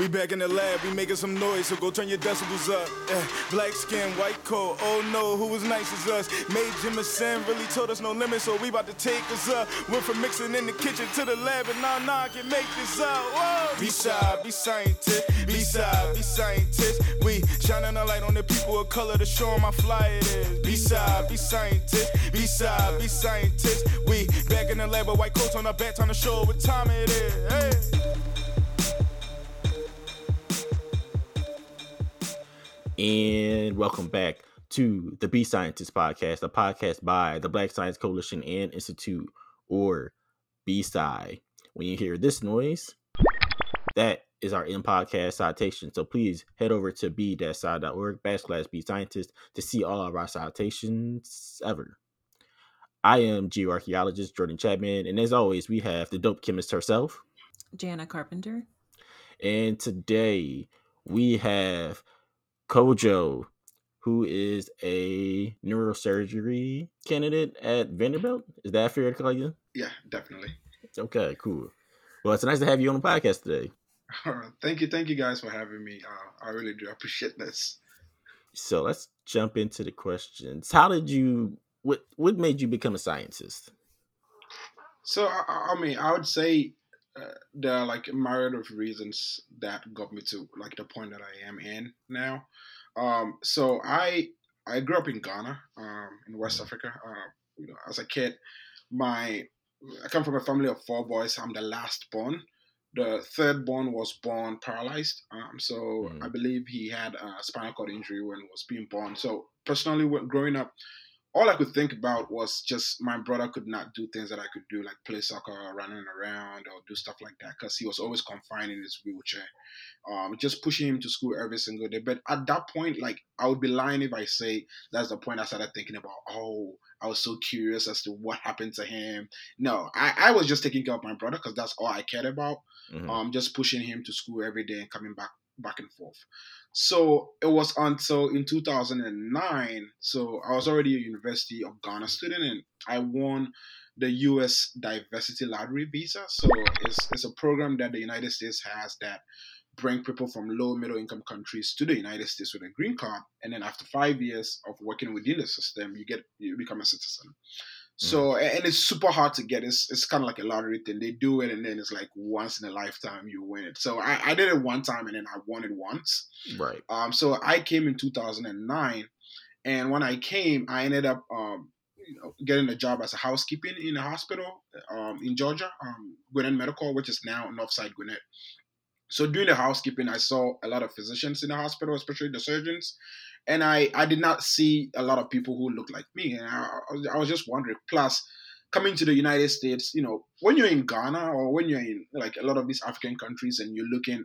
We back in the lab, we making some noise, so go turn your decibels up. Yeah. Black skin, white coat, oh no, who was nice as us? Mae Jemison really told us no limit, so we about to take us up. Went from mixing in the kitchen to the lab, and now, now I can make this up. Whoa! Be shy, be scientist, be shy, be scientist. We shining a light on the people of color to show 'em how fly it is. Be shy, be scientist, be shy, be scientist. We back in the lab with white coats on our back, time to show what time it is. Hey. And welcome back to the B Scientist Podcast, a podcast by the Black Science Coalition and Institute, or BSci. When you hear this noise, that is our in podcast citation. So please head over to b-sci.org backslash B Scientist to see all of our citations ever. I am geoarchaeologist Jordan Chapman, and as always, we have the dope chemist herself, Jana Carpenter. And today we have Kojo, who is a neurosurgery candidate at Vanderbilt. Is that fair to call you? Yeah, definitely. Okay, cool. Well, it's nice to have you on the podcast today. Right. Thank you. Thank you guys for having me. Uh, I really do appreciate this. So let's jump into the questions. How did you, what, what made you become a scientist? So, I, I mean, I would say uh, there are like a myriad of reasons that got me to like the point that I am in now. Um, so I I grew up in Ghana, um, in West Africa. Uh, you know, as a kid, my I come from a family of four boys. I'm the last born. The third born was born paralyzed. Um, so mm. I believe he had a spinal cord injury when he was being born. So personally, when growing up, all I could think about was just my brother could not do things that I could do, like play soccer, running around, or do stuff like that, because he was always confined in his wheelchair. Um, just pushing him to school every single day. But at that point, like I would be lying if I say that's the point I started thinking about. Oh, I was so curious as to what happened to him. No, I, I was just taking care of my brother because that's all I cared about. Mm-hmm. Um, just pushing him to school every day and coming back back and forth. So it was until in 2009. So I was already a University of Ghana student, and I won the U.S. Diversity Lottery Visa. So it's, it's a program that the United States has that bring people from low middle income countries to the United States with a green card, and then after five years of working within the system, you get you become a citizen. So mm. and it's super hard to get. It's it's kind of like a lottery thing. They do it and then it's like once in a lifetime you win it. So I, I did it one time and then I won it once. Right. Um. So I came in 2009, and when I came, I ended up um you know, getting a job as a housekeeping in a hospital um, in Georgia, um, Gwinnett Medical, which is now Northside Gwinnett. So doing the housekeeping, I saw a lot of physicians in the hospital, especially the surgeons, and I I did not see a lot of people who looked like me, and I, I was just wondering. Plus, coming to the United States, you know, when you're in Ghana or when you're in like a lot of these African countries, and you're looking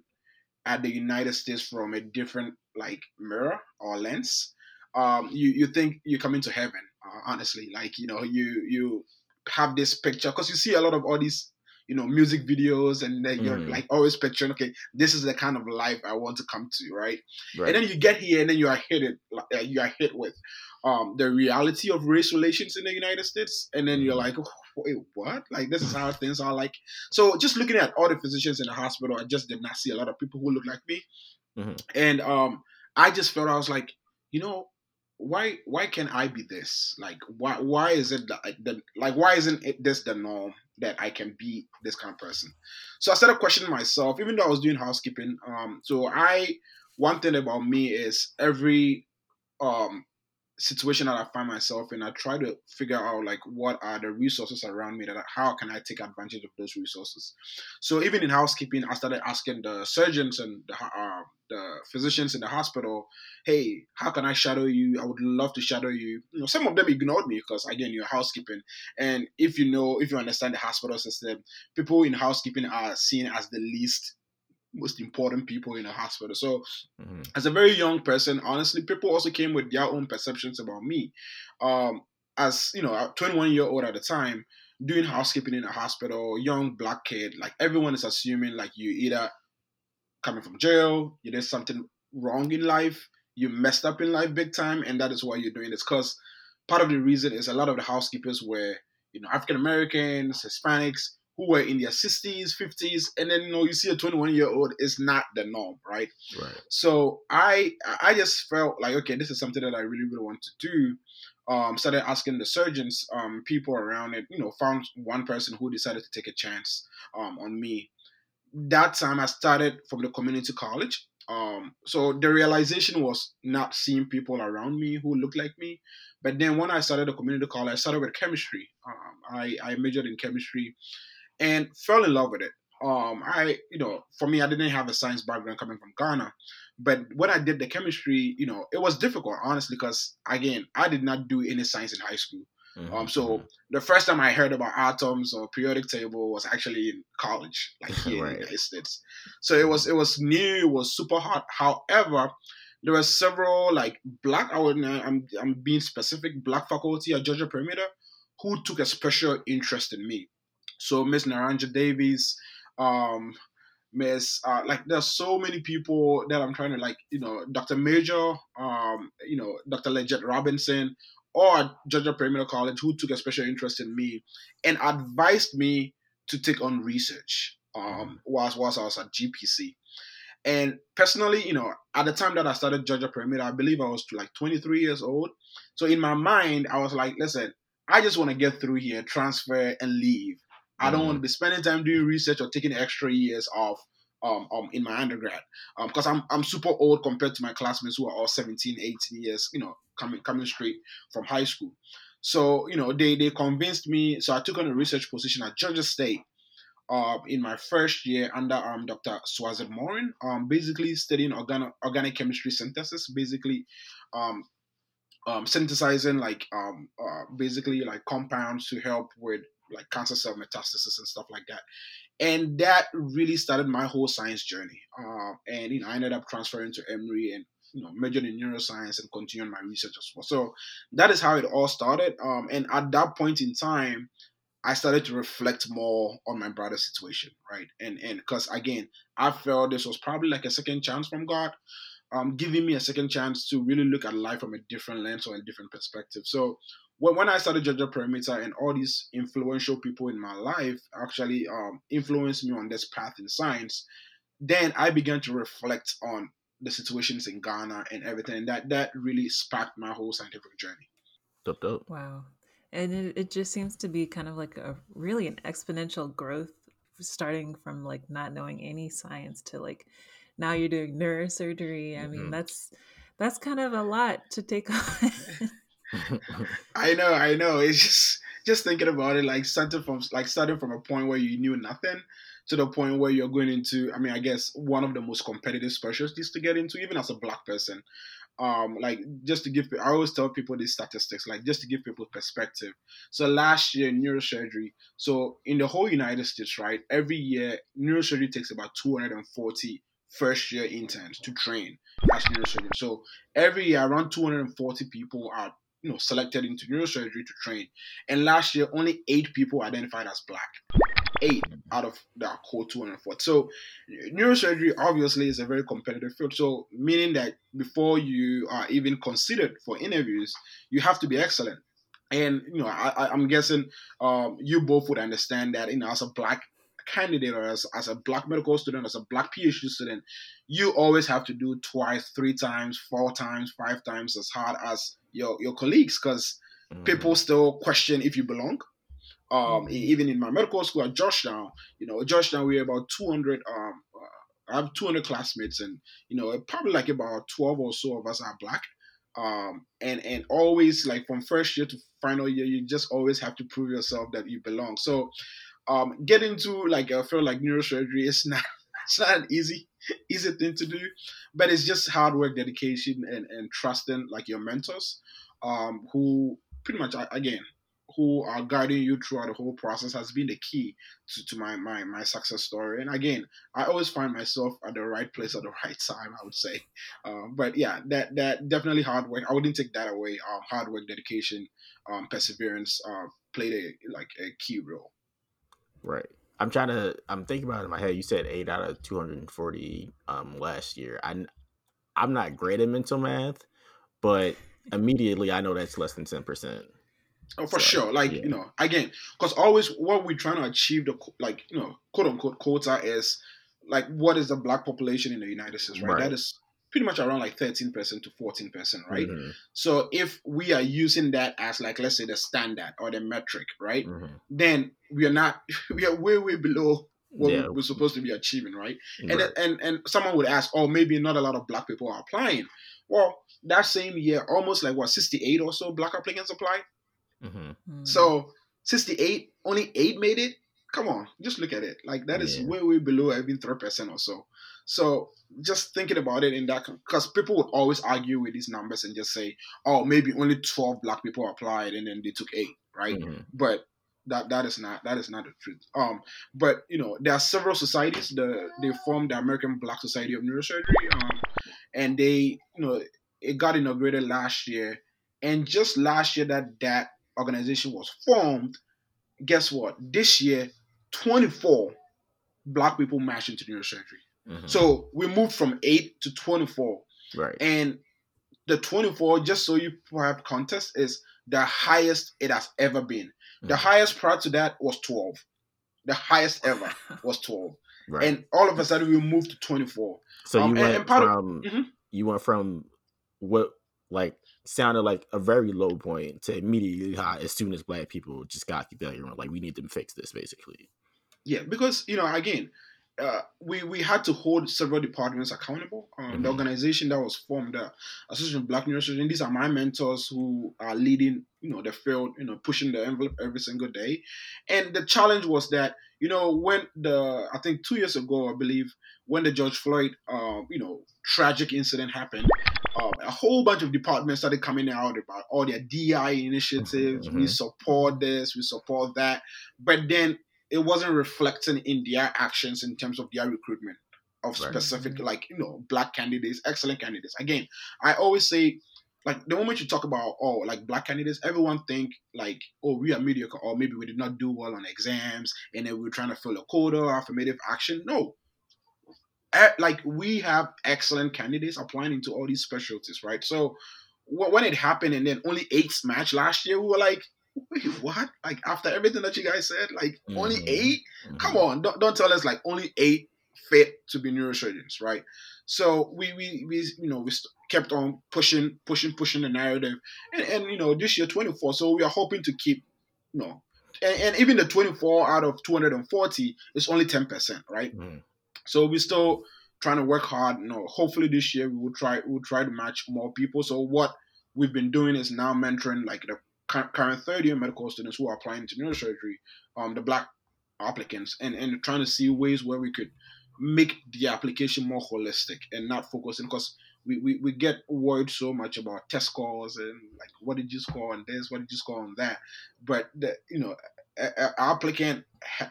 at the United States from a different like mirror or lens, um, you you think you're coming to heaven. Uh, honestly, like you know, you you have this picture because you see a lot of all these you know music videos and then you're mm. like always picturing okay this is the kind of life i want to come to right, right. and then you get here and then you are hit it uh, you are hit with um, the reality of race relations in the united states and then you're mm-hmm. like oh, wait what like this is how things are like so just looking at all the physicians in the hospital i just did not see a lot of people who look like me mm-hmm. and um, i just felt i was like you know why why can I be this? Like why why is it like the like why isn't it this the norm that I can be this kind of person? So I started questioning myself, even though I was doing housekeeping. Um, so I one thing about me is every um situation that I find myself in, I try to figure out like what are the resources around me that how can I take advantage of those resources. So even in housekeeping, I started asking the surgeons and the, uh, the physicians in the hospital, "Hey, how can I shadow you? I would love to shadow you." You know, some of them ignored me because again, you're housekeeping, and if you know, if you understand the hospital system, people in housekeeping are seen as the least most important people in a hospital. So, mm-hmm. as a very young person, honestly, people also came with their own perceptions about me. Um, as you know, 21 year old at the time, doing housekeeping in a hospital, young black kid, like everyone is assuming like you either coming from jail, you did something wrong in life, you messed up in life big time, and that is why you're doing this. Because part of the reason is a lot of the housekeepers were, you know, African Americans, Hispanics, who were in their 60s, 50s, and then you know you see a 21 year old is not the norm, right? Right. So I I just felt like okay, this is something that I really really want to do. Um, started asking the surgeons, um, people around it, you know, found one person who decided to take a chance um, on me. That time I started from the community college. Um, so the realization was not seeing people around me who looked like me. But then when I started the community college, I started with chemistry. Um, I, I majored in chemistry and fell in love with it. Um, I, you know, for me, I didn't have a science background coming from Ghana, but when I did the chemistry, you know, it was difficult, honestly, because again, I did not do any science in high school. Mhm, Um, so the first time I heard about atoms or periodic table was actually in college, like here in the United States. So it was it was new, it was super hot. However, there were several like black. I would I'm I'm being specific. Black faculty at Georgia Perimeter who took a special interest in me. So Miss Naranja Davies, um, Miss uh, like there's so many people that I'm trying to like you know Dr. Major, um, you know Dr. Leggett Robinson, or Georgia Perimeter College who took a special interest in me and advised me to take on research um, whilst, whilst I was at GPC. And personally, you know, at the time that I started Georgia Perimeter, I believe I was like 23 years old. So in my mind, I was like, listen, I just want to get through here, transfer, and leave. I don't Mhm. want to be spending time doing research or taking extra years off um, um in my undergrad because I'm I'm super old compared to my classmates who are all 17, 18 years, you know, coming coming straight from high school. So you know they they convinced me. So I took on a research position at Georgia State. Uh, in my first year under um, Dr. Swazet Morin, um, basically studying organic, organic chemistry synthesis, basically um, um, synthesizing like um, uh, basically like compounds to help with like cancer cell metastasis and stuff like that. And that really started my whole science journey. Uh, and you know, I ended up transferring to Emory and you know majored in neuroscience and continuing my research as well. So that is how it all started. Um, and at that point in time, I started to reflect more on my brother's situation, right? And and because again, I felt this was probably like a second chance from God, um, giving me a second chance to really look at life from a different lens or a different perspective. So when, when I started Georgia Perimeter and all these influential people in my life actually um, influenced me on this path in science, then I began to reflect on the situations in Ghana and everything. And that that really sparked my whole scientific journey. Dope, dope. Wow. And it, it just seems to be kind of like a really an exponential growth starting from like not knowing any science to like now you're doing neurosurgery. I mean, Mhm. that's that's kind of a lot to take on. I know, I know. It's just just thinking about it, like starting from like starting from a point where you knew nothing to the point where you're going into. I mean, I guess one of the most competitive specialties to get into, even as a black person. Um, like just to give, I always tell people these statistics, like just to give people perspective. So last year, neurosurgery. So in the whole United States, right, every year neurosurgery takes about 240 first year interns to train as neurosurgeons. So every year, around 240 people are you know selected into neurosurgery to train. And last year, only eight people identified as black. Eight out of the whole 240. So neurosurgery obviously is a very competitive field. So meaning that before you are even considered for interviews, you have to be excellent. And you know, I, I'm guessing um, you both would understand that. You know, as a black candidate or as, as a black medical student, as a black PhD student, you always have to do twice, three times, four times, five times as hard as your your colleagues because people still question if you belong. Um, e- even in my medical school at Georgetown, you know, Georgetown we're about 200. Um, uh, I have 200 classmates, and you know, probably like about 12 or so of us are black. Um, and and always like from first year to final year, you just always have to prove yourself that you belong. So, um, into like a field like neurosurgery is not it's not an easy easy thing to do, but it's just hard work, dedication, and and trusting like your mentors, um, who pretty much again who are guiding you throughout the whole process has been the key to, to my, my my success story. And again, I always find myself at the right place at the right time. I would say, um, but yeah, that that definitely hard work. I wouldn't take that away. Um, hard work, dedication, um, perseverance uh, played a like a key role. Right. I'm trying to. I'm thinking about it in my head. You said eight out of 240 um, last year. I, I'm not great at mental math, but immediately I know that's less than 10 percent. Oh, for So, sure. Like yeah. you know, again, because always what we're trying to achieve the like you know quote unquote quota is like what is the black population in the United States, right? Right. That is pretty much around like thirteen percent to fourteen percent, right? Mhm, So if we are using that as like let's say the standard or the metric, right? mhm. Then we are not we are way way below what Yeah, we're supposed to be achieving, right? And right. and and someone would ask, oh, maybe not a lot of black people are applying. Well, that same year, almost like what sixty eight or so black applicants applied. Mhm. Mm. So 68, only eight made it. Come on, just look at it. Like that is Yeah. way, way below even three percent or so. So just thinking about it in that, because people would always argue with these numbers and just say, "Oh, maybe only twelve black people applied and then they took eight, right?" Mhm. But that that is not that is not the truth. Um, but you know there are several societies. The they formed the American Black Society of Neurosurgery, um, and they you know it got inaugurated last year. And just last year that that organization was formed, guess what? This year, 24 black people matched into neurosurgery. Mhm. So we moved from eight to 24. right. And the 24, just so you have context, is the highest it has ever been. The Mhm. highest prior to that was 12. The highest ever was 12. right. And all of a sudden we moved to 24. so you um, and- went and of- from Mhm. you went from what like sounded like a very low point to immediately high as soon as black people just got together and were like we need to fix this basically. Yeah, because you know, again, uh, we we had to hold several departments accountable. Um, The Mhm. organization that was formed, the Association of Black Neurosurgeons, these are my mentors who are leading, you know, the field, you know, pushing the envelope every single day. And the challenge was that, you know, when the I think two years ago, I believe, when the George Floyd, um, you know, tragic incident happened. Um, a whole bunch of departments started coming out about all their DI initiatives. We Mhm. support this, we support that, but then it wasn't reflecting in their actions in terms of their recruitment of Right. specific mm-hmm. like you know black candidates excellent candidates. Again i always say like the moment you talk about oh like black candidates everyone think like oh we are mediocre or maybe we did not do well on exams and then we're trying to fill a quota or affirmative action. No. Like we have excellent candidates applying into all these specialties right? So when it happened and then only eight match last year we were like wait what like after everything that you guys said like only Mhm. eight Mhm. come on don't, don't tell us like only eight fit to be neurosurgeons right so we we, we you know we st- kept on pushing pushing pushing the narrative and, and you know this year 24 so we are hoping to keep you know and, and even the 24 out of 240 is only 10% right Mhm. so we're still trying to work hard you know hopefully this year we will try we'll try to match more people so what we've been doing is now mentoring like the current third year medical students who are applying to neurosurgery um the black applicants and and trying to see ways where we could make the application more holistic and not focusing because we, we, we get worried so much about test scores and like what did you score on this? What did you score on that? But the you know applicant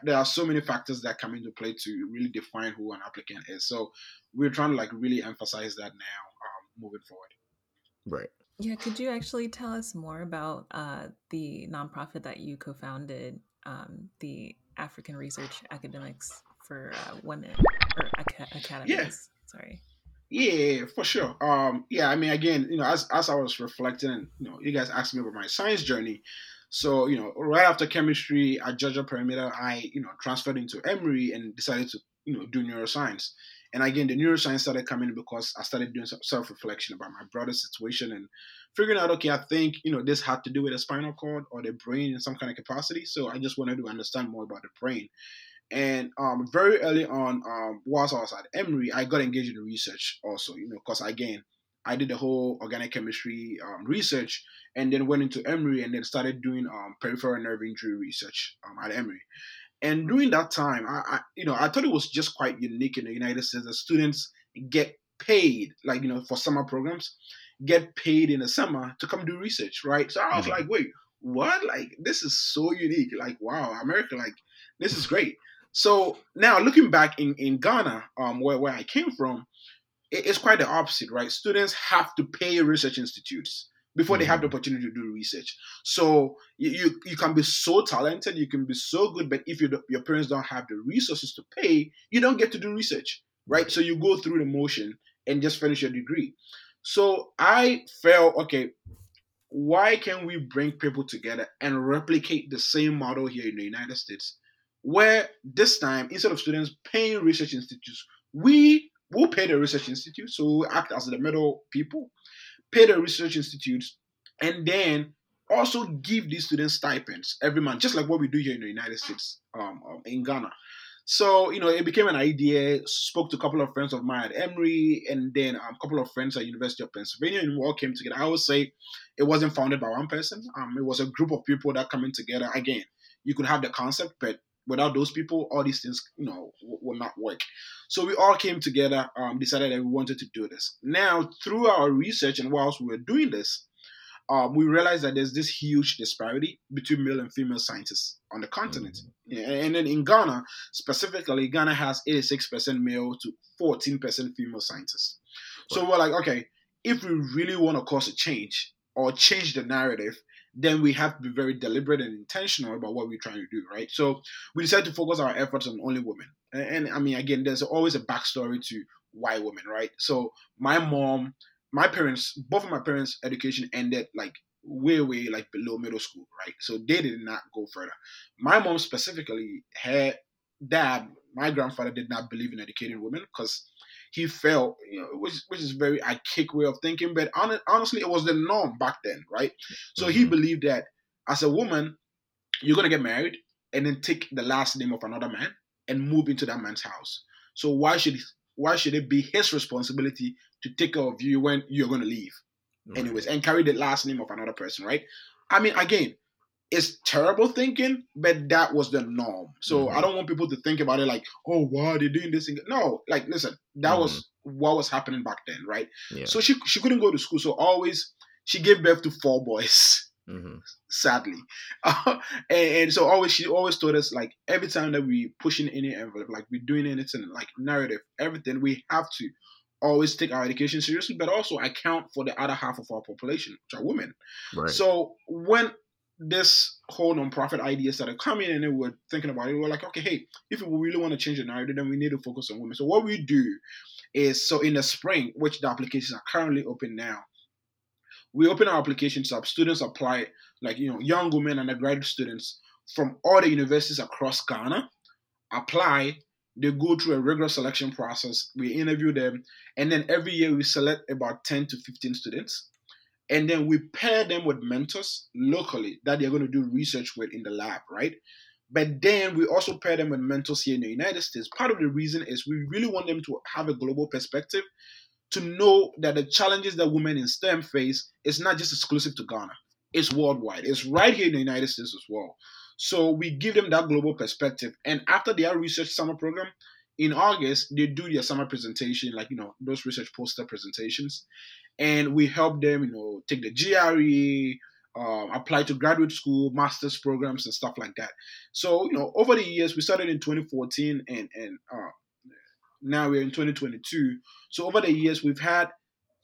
there are so many factors that come into play to really define who an applicant is. So we're trying to like really emphasize that now um, moving forward. Right. Yeah, could you actually tell us more about uh, the nonprofit that you co-founded, um, the African Research Academics for uh, Women or aca- academies? Sorry. Yeah, for sure. Um, yeah, I mean, again, you know, as as I was reflecting, and you know, you guys asked me about my science journey. So, you know, right after chemistry at Georgia Perimeter, I, you know, transferred into Emory and decided to, you know, do neuroscience. And again, the neuroscience started coming because I started doing some self-reflection about my brother's situation and figuring out, okay, I think, you know, this had to do with the spinal cord or the brain in some kind of capacity. So I just wanted to understand more about the brain. And um, very early on, um, whilst I was at Emory, I got engaged in research also, you know, because again, I did the whole organic chemistry um, research and then went into Emory and then started doing um, peripheral nerve injury research um, at Emory. And during that time, I, I, you know, I thought it was just quite unique in the United States that students get paid, like you know, for summer programs, get paid in the summer to come do research, right? So I was Mhm. like, wait, what? Like this is so unique. Like wow, America, like this is great. So now looking back in in Ghana, um, where where I came from, it- it's quite the opposite, right? Students have to pay research institutes before they hmm. have the opportunity to do research. So you, you you can be so talented, you can be so good, but if you your parents don't have the resources to pay, you don't get to do research, right? So you go through the motion and just finish your degree. So I felt okay. why can't we bring people together and replicate the same model here in the United States, where this time instead of students paying research institutes, we will pay the research institute, so we act as the middle people, pay the research institutes, and then also give these students stipends every month, just like what we do here in the United States, um, um, in Ghana. So, you know, it became an idea, spoke to a couple of friends of mine at Emory, and then um, a couple of friends at University of Pennsylvania, and we all came together. I would say it wasn't founded by one person. Um, it was a group of people that coming together. Again, you could have the concept, but without those people, all these things, you know, w- will not work. So we all came together, um, decided that we wanted to do this. Now, through our research and whilst we were doing this, um, we realized that there's this huge disparity between male and female scientists on the continent. Mm-hmm. And then in Ghana, specifically, Ghana has 86% male to 14% female scientists. So we're like, okay, if we really want to cause a change or change the narrative, then we have to be very deliberate and intentional about what we're trying to do, right? So we decided to focus our efforts on only women. And, and I mean, again, there's always a backstory to why women, right? So my mom my parents, both of my parents' education ended like way, way like below middle school, right? So they did not go further. My mom specifically, her dad, my grandfather did not believe in educating women because he felt, you know, which which is very archaic way of thinking, but on, honestly, it was the norm back then, right? So he mm-hmm. believed that as a woman, you're gonna get married and then take the last name of another man and move into that man's house. So why should why should it be his responsibility to take care of you when you're going to leave, right. anyways, and carry the last name of another person, right? I mean, again, it's terrible thinking, but that was the norm. So mm-hmm. I don't want people to think about it like, oh, why are they doing this? Thing? No, like, listen, that mm-hmm. was what was happening back then, right? Yeah. So she she couldn't go to school, so always she gave birth to four boys. Mm-hmm. Sadly, uh, and, and, so always she always told us like every time that we push in any envelope, like we're doing anything like narrative, everything we have to always take our education seriously, but also account for the other half of our population, which are women. Right. So when this whole nonprofit idea started coming and then we're thinking about it, we are like, okay, hey, if we really want to change the narrative, then we need to focus on women. So what we do is so in the spring, which the applications are currently open now, we open our applications up. Students apply, like you know, young women and graduate students from all the universities across Ghana apply. They go through a rigorous selection process. We interview them, and then every year we select about 10 to 15 students. And then we pair them with mentors locally that they're going to do research with in the lab, right? But then we also pair them with mentors here in the United States. Part of the reason is we really want them to have a global perspective to know that the challenges that women in STEM face is not just exclusive to Ghana. It's worldwide. It's right here in the United States as well. So we give them that global perspective. And after their research summer program, in August, they do their summer presentation, like you know, those research poster presentations. And we help them, you know, take the GRE, uh, apply to graduate school, master's programs, and stuff like that. So, you know, over the years, we started in 2014 and, and uh, now we're in 2022. So over the years, we've had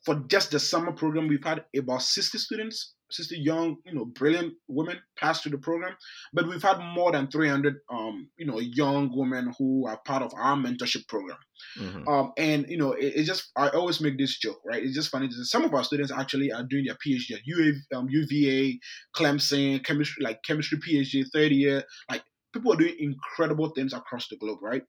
for just the summer program, we've had about 60 students, 60 young, you know, brilliant women pass through the program. But we've had more than 300, um, you know, young women who are part of our mentorship program. Mm-hmm. Um, and you know, it, it, just I always make this joke, right? It's just funny. Some of our students actually are doing their PhD at UA, um, UVA, Clemson, chemistry, like chemistry PhD, third year. Like people are doing incredible things across the globe, right?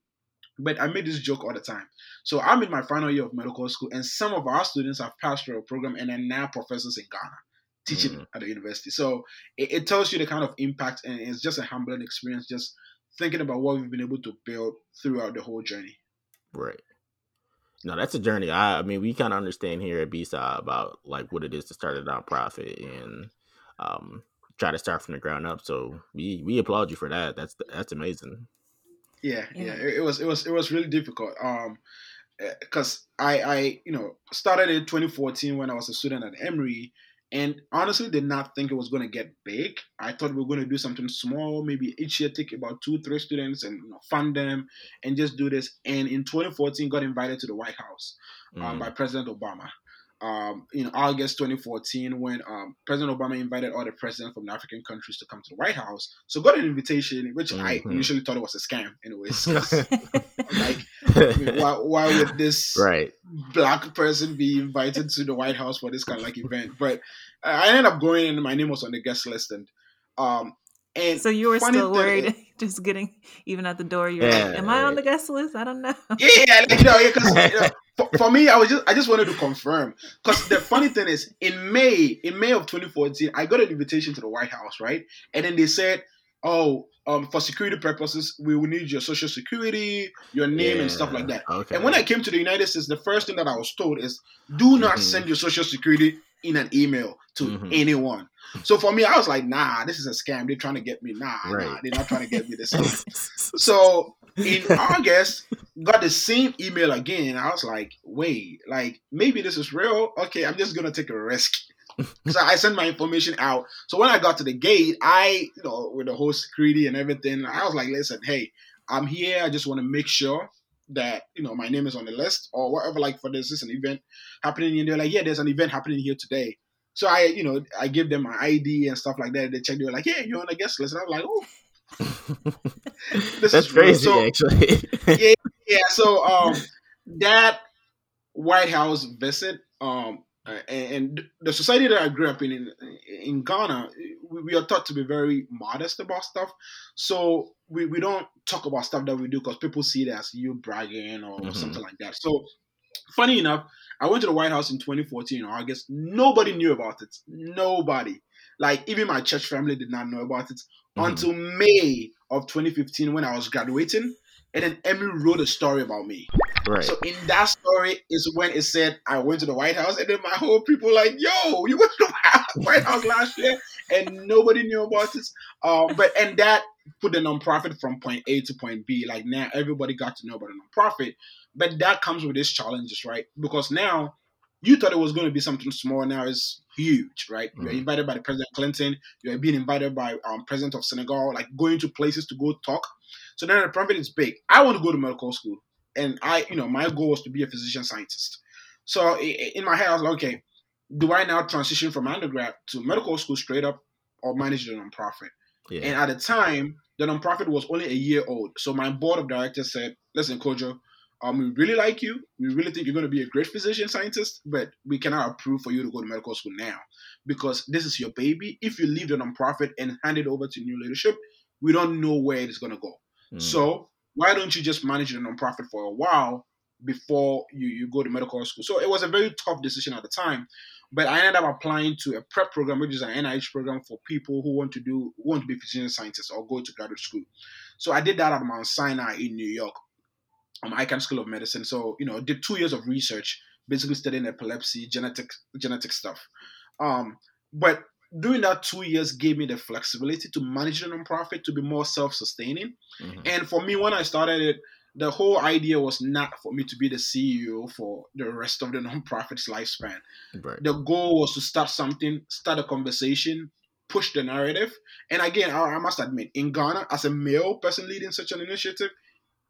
But I make this joke all the time. So I'm in my final year of medical school, and some of our students have passed through a program and are now professors in Ghana teaching mm. at the university. So it, it, tells you the kind of impact, and it's just a humbling experience just thinking about what we've been able to build throughout the whole journey. Right. No, that's a journey. I, I mean, we kind of understand here at BSI about like what it is to start a nonprofit and um, try to start from the ground up. So we we applaud you for that. That's that's amazing. Yeah, yeah, yeah. It, it, was it was it was really difficult. Um, because eh, I I you know started in 2014 when I was a student at Emory, and honestly did not think it was going to get big. I thought we were going to do something small, maybe each year take about two three students and you know, fund them and just do this. And in 2014, got invited to the White House um, mm. by President Obama um, in August 2014 when um, President Obama invited all the presidents from the African countries to come to the White House. So got an invitation, which mm-hmm. I initially thought it was a scam, anyways. like I mean, why, why would this right black person be invited to the White House for this kind of like event? But I ended up going, and my name was on the guest list, and um, and so you were still worried, is, just getting even at the door. You're yeah, like, "Am I on the guest list? I don't know." Yeah, like, you know, because you know, for, for, me, I was just I just wanted to confirm because the funny thing is, in May, in May of 2014, I got an invitation to the White House, right? And then they said, "Oh, um, for security purposes, we will need your social security, your name, yeah, and stuff like that." Okay. And when I came to the United States, the first thing that I was told is, "Do not mm-hmm. send your social security in an email to mm-hmm. anyone." So for me, I was like, nah, this is a scam. They're trying to get me. Nah, right. nah, they're not trying to get me this time. so in August, got the same email again. I was like, wait, like maybe this is real. Okay, I'm just gonna take a risk. so I sent my information out. So when I got to the gate, I, you know, with the whole security and everything, I was like, listen, hey, I'm here. I just want to make sure that you know my name is on the list or whatever. Like for this, is an event happening, and they're like, yeah, there's an event happening here today. So I, you know, I give them my ID and stuff like that. They check. They were like, "Yeah, you're on the guest list." And I was like, "Oh, this That's is crazy, so, actually." yeah, yeah. So um, that White House visit, um, and, the society that I grew up in in, in Ghana, we, we, are taught to be very modest about stuff. So we, we don't talk about stuff that we do because people see it as you bragging or mm-hmm. something like that. So funny enough, I went to the White House in 2014 in August. Nobody knew about it. Nobody. Like even my church family did not know about it mm-hmm. until May of 2015 when I was graduating. And then Emory wrote a story about me. Right. So in that story is when it said I went to the White House, and then my whole people like, "Yo, you went to the White House last year," and nobody knew about it. Um, but and that put the nonprofit from point A to point B. Like now, everybody got to know about the nonprofit. But that comes with its challenges, right? Because now you thought it was going to be something small. Now it's huge, right? Mm-hmm. You're invited by the President Clinton. You're being invited by um, President of Senegal, like going to places to go talk. So then the profit is big. I want to go to medical school, and I, you know, my goal was to be a physician scientist. So in my head, I was like, okay, do I now transition from undergrad to medical school straight up, or manage the nonprofit? Yeah. And at the time, the nonprofit was only a year old. So my board of directors said, listen, Kojo, um, we really like you. We really think you're going to be a great physician scientist, but we cannot approve for you to go to medical school now because this is your baby. If you leave the nonprofit and hand it over to new leadership, we don't know where it is going to go. Mm. So why don't you just manage the nonprofit for a while before you, you go to medical school? So it was a very tough decision at the time, but I ended up applying to a prep program, which is an NIH program for people who want to do want to be physician scientists or go to graduate school. So I did that at Mount Sinai in New York um, Icahn School of Medicine. So you know, did two years of research, basically studying epilepsy, genetic genetic stuff. Um, but doing that two years gave me the flexibility to manage a nonprofit to be more self-sustaining. Mm-hmm. And for me, when I started it, the whole idea was not for me to be the CEO for the rest of the nonprofit's lifespan. Right. The goal was to start something, start a conversation, push the narrative. And again, I, I must admit, in Ghana, as a male person leading such an initiative,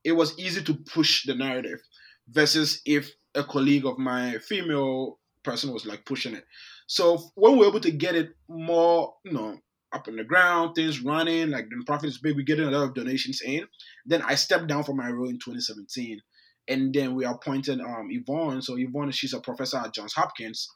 it was easy to push the narrative versus if a colleague of my female person was like pushing it. So when we were able to get it more, you know, up on the ground, things running, like the profit is big, we're getting a lot of donations in. Then I stepped down from my role in 2017. And then we appointed um, Yvonne. So Yvonne, she's a professor at Johns Hopkins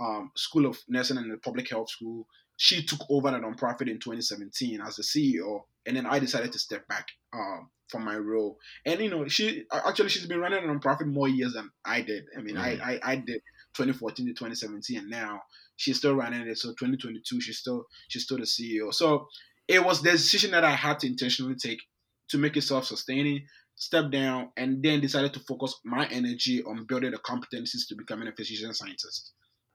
um, School of Nursing and the Public Health School. She took over the nonprofit in 2017 as the CEO. And then I decided to step back um, from my role. And you know, she actually she's been running a nonprofit more years than I did. I mean, mm-hmm. I, I I did 2014 to 2017, and now she's still running it. So 2022, she's still she's still the CEO. So it was the decision that I had to intentionally take to make it self-sustaining, step down, and then decided to focus my energy on building the competencies to becoming a physician scientist.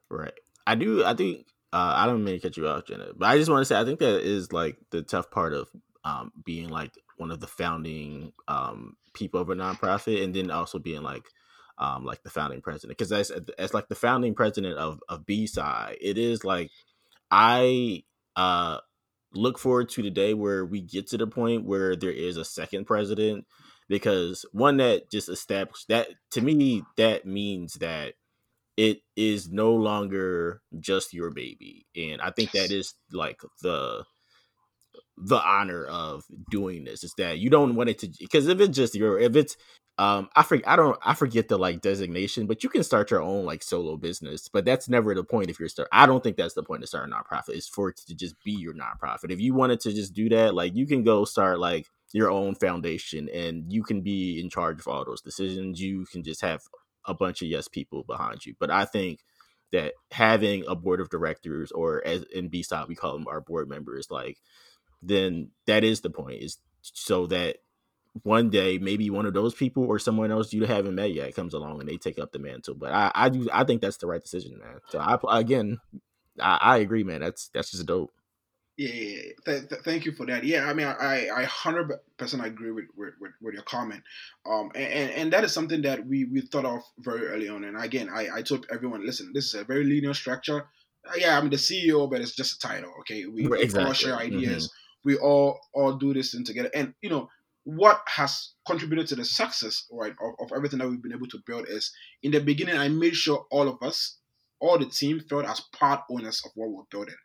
Right. I do. I think. Uh, I don't mean to cut you off, Jenna, but I just want to say I think that is like the tough part of um, being like one of the founding um, people of a nonprofit, and then also being like um, like the founding president. Because as as like the founding president of of B-Sci, it is like I uh, look forward to the day where we get to the point where there is a second president. Because one that just established that to me that means that it is no longer just your baby and i think that is like the the honor of doing this is that you don't want it to because if it's just your if it's um i forget i don't i forget the like designation but you can start your own like solo business but that's never the point if you're start i don't think that's the point to start a nonprofit is for it to just be your nonprofit. If you wanted to just do that like you can go start like your own foundation and you can be in charge of all those decisions. You can just have a bunch of yes people behind you but i think that having a board of directors or as in B-Sci we call them our board members like then that is the point is so that one day maybe one of those people or someone else you haven't met yet comes along and they take up the mantle. But I I do I think that's the right decision, man. So I again I, I agree, man. That's that's just dope. Yeah, yeah, yeah. Th- th- thank you for that. Yeah, I mean, I I hundred percent agree with, with, with your comment. Um, and, and that is something that we we thought of very early on. And again, I I told everyone, listen, this is a very linear structure. Uh, yeah, I'm the CEO, but it's just a title. Okay, we, exactly. we all share ideas. Mm-hmm. We all all do this thing together. And you know, what has contributed to the success right of, of everything that we've been able to build is in the beginning i made sure all of us all the team felt as part owners of what we're building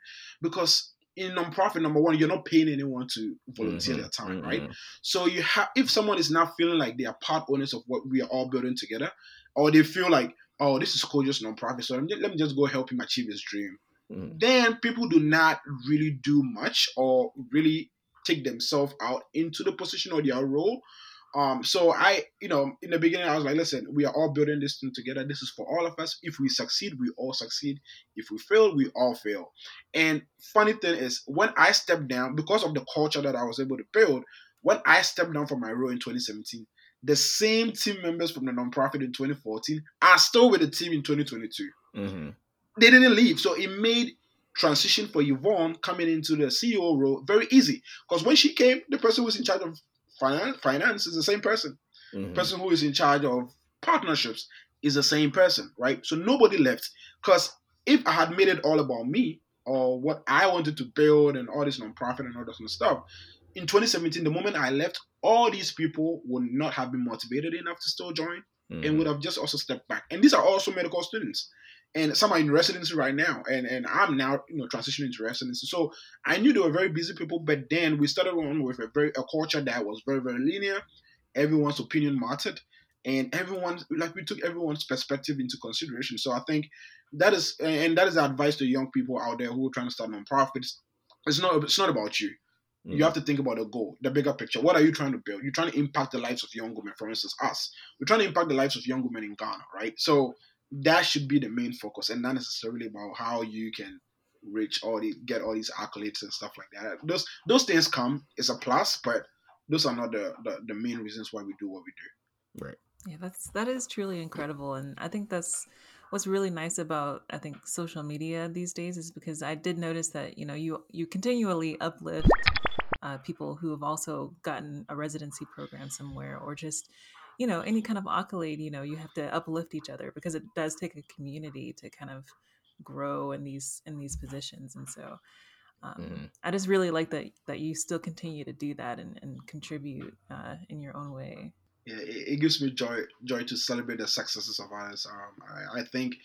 because in nonprofit number one you're not paying anyone to volunteer mm-hmm. their time mm-hmm. right so you have if someone is not feeling like they are part owners of what we are all building together or they feel like oh this is Kojo's nonprofit so let me, let me just go help him achieve his dream mm-hmm. then people do not really do much or really take themselves out into the position or their role. Um, so I, you know, in the beginning, I was like, listen, we are all building this thing together. This is for all of us. If we succeed, we all succeed. If we fail, we all fail. And funny thing is, when I stepped down, because of the culture that I was able to build, when I stepped down from my role in 2017, the same team members from the nonprofit in 2014 are still with the team in 2022. Mm-hmm. They didn't leave. So it made transition for Yvonne coming into the CEO role very easy because when she came, the person who was in charge of finance, finance is the same person. Mm-hmm. The person who is in charge of partnerships is the same person, right? So nobody left because if I had made it all about me or what I wanted to build and all this nonprofit and all this kind of stuff, in 2017, the moment I left, all these people would not have been motivated enough to still join mm-hmm. and would have just also stepped back. And these are also medical students and some are in residency right now and and i'm now you know transitioning to residency so i knew they were very busy people but then we started on with a very a culture that was very very linear everyone's opinion mattered and everyone like we took everyone's perspective into consideration so i think that is and that is advice to young people out there who are trying to start nonprofits it's not it's not about you you mm. have to think about the goal, the bigger picture. What are you trying to build? You're trying to impact the lives of young women. For instance, us. We're trying to impact the lives of young women in Ghana, right? So that should be the main focus and not necessarily about how you can reach all the get all these accolades and stuff like that. Those those things come, it's a plus, but those are not the, the, the main reasons why we do what we do. Right. Yeah, that's that is truly incredible. And I think that's what's really nice about I think social media these days is because I did notice that, you know, you you continually uplift uh, people who have also gotten a residency program somewhere or just you know any kind of accolade you know you have to uplift each other because it does take a community to kind of grow in these in these positions and so um, mm. i just really like that that you still continue to do that and, and contribute uh, in your own way yeah it, it, gives me joy joy to celebrate the successes of others um, I, I think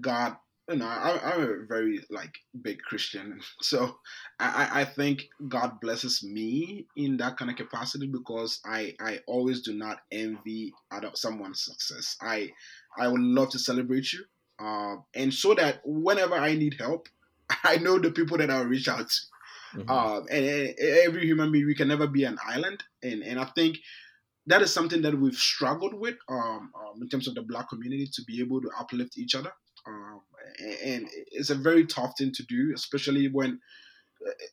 god you know, I, am a very like big Christian, so I, I think God blesses me in that kind of capacity because I I always do not envy someone's success. I I would love to celebrate you, uh, and so that whenever I need help, I know the people that I'll reach out to. Mm-hmm. Uh, and, and every human being, we can never be an island, and and I think that is something that we've struggled with um, um, in terms of the black community to be able to uplift each other. Um, and it's a very tough thing to do, especially when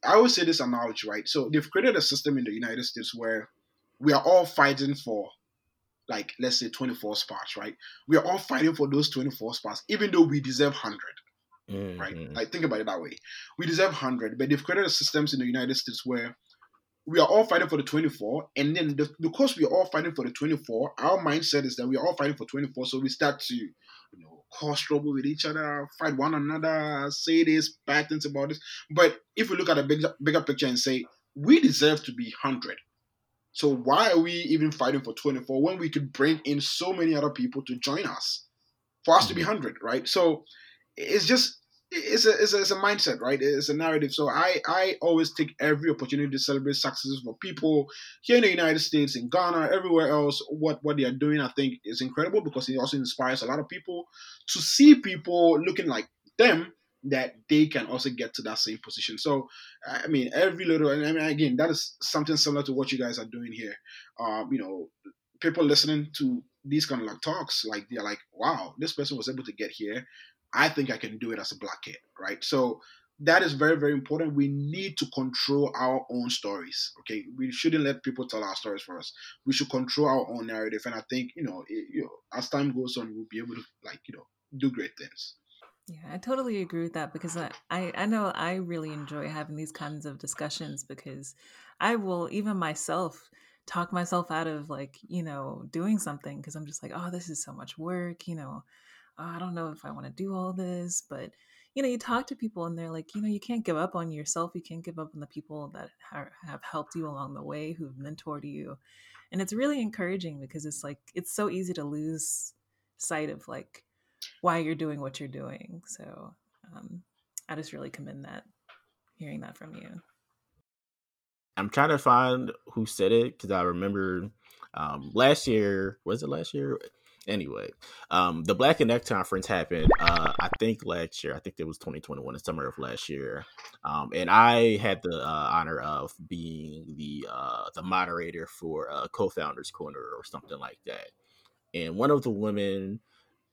I always say this analogy, right? So they've created a system in the United States where we are all fighting for, like, let's say 24 spots, right? We are all fighting for those 24 spots, even though we deserve 100. Mm-hmm. Right, like think about it that way. We deserve hundred, but they've created systems in the United States where we are all fighting for the 24 and then the, because we are all fighting for the 24 our mindset is that we are all fighting for 24 so we start to you know cause trouble with each other, fight one another, say this, bad things about this. But if we look at a bigger, bigger picture and say, we deserve to be 100. So why are we even fighting for 24 when we could bring in so many other people to join us for us to be 100, mm-hmm. right? So it's just it's a, it's a it's a mindset, right? It's a narrative. So I I always take every opportunity to celebrate successes for people here in the United States, in Ghana, everywhere else. What what they are doing, I think, is incredible because it also inspires a lot of people to see people looking like them that they can also get to that same position. So, I mean, every little, and I mean, again, that is something similar to what you guys are doing here. Um, you know, people listening to these kind of like talks, like they're like, wow, this person was able to get here. I think I can do it as a black kid, right? So that is very, very important. We need to control our own stories. Okay, we shouldn't let people tell our stories for us. We should control our own narrative, and I think you know, it, you know, as time goes on, we'll be able to like you know do great things. Yeah, I totally agree with that because I, I, I know I really enjoy having these kinds of discussions because I will even myself talk myself out of like you know doing something because I'm just like oh this is so much work you know oh, I don't know if I want to do all this, but you know, you talk to people and they're like, you know, you can't give up on yourself. You can't give up on the people that have helped you along the way, who've mentored you. And it's really encouraging because it's like, it's so easy to lose sight of like why you're doing what you're doing. So um, I just really commend that, hearing that from you. I'm trying to find who said it because I remember um, last year, was it last year? Anyway, um, the Black and Neck conference happened. Uh, I think last year. I think it was 2021, the summer of last year. Um, and I had the uh, honor of being the uh, the moderator for uh, co-founders corner or something like that. And one of the women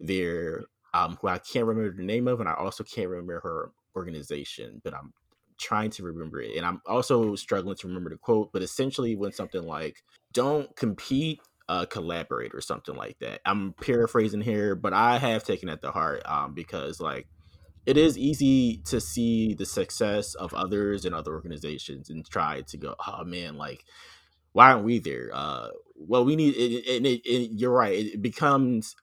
there, um, who I can't remember the name of, and I also can't remember her organization, but I'm trying to remember it. And I'm also struggling to remember the quote, but essentially went something like, "Don't compete." Uh, collaborate or something like that. I'm paraphrasing here, but I have taken it to heart um, because like it is easy to see the success of others and other organizations and try to go, oh man, like why aren't we there? Uh, well, we need, and it, it, it, you're right. It becomes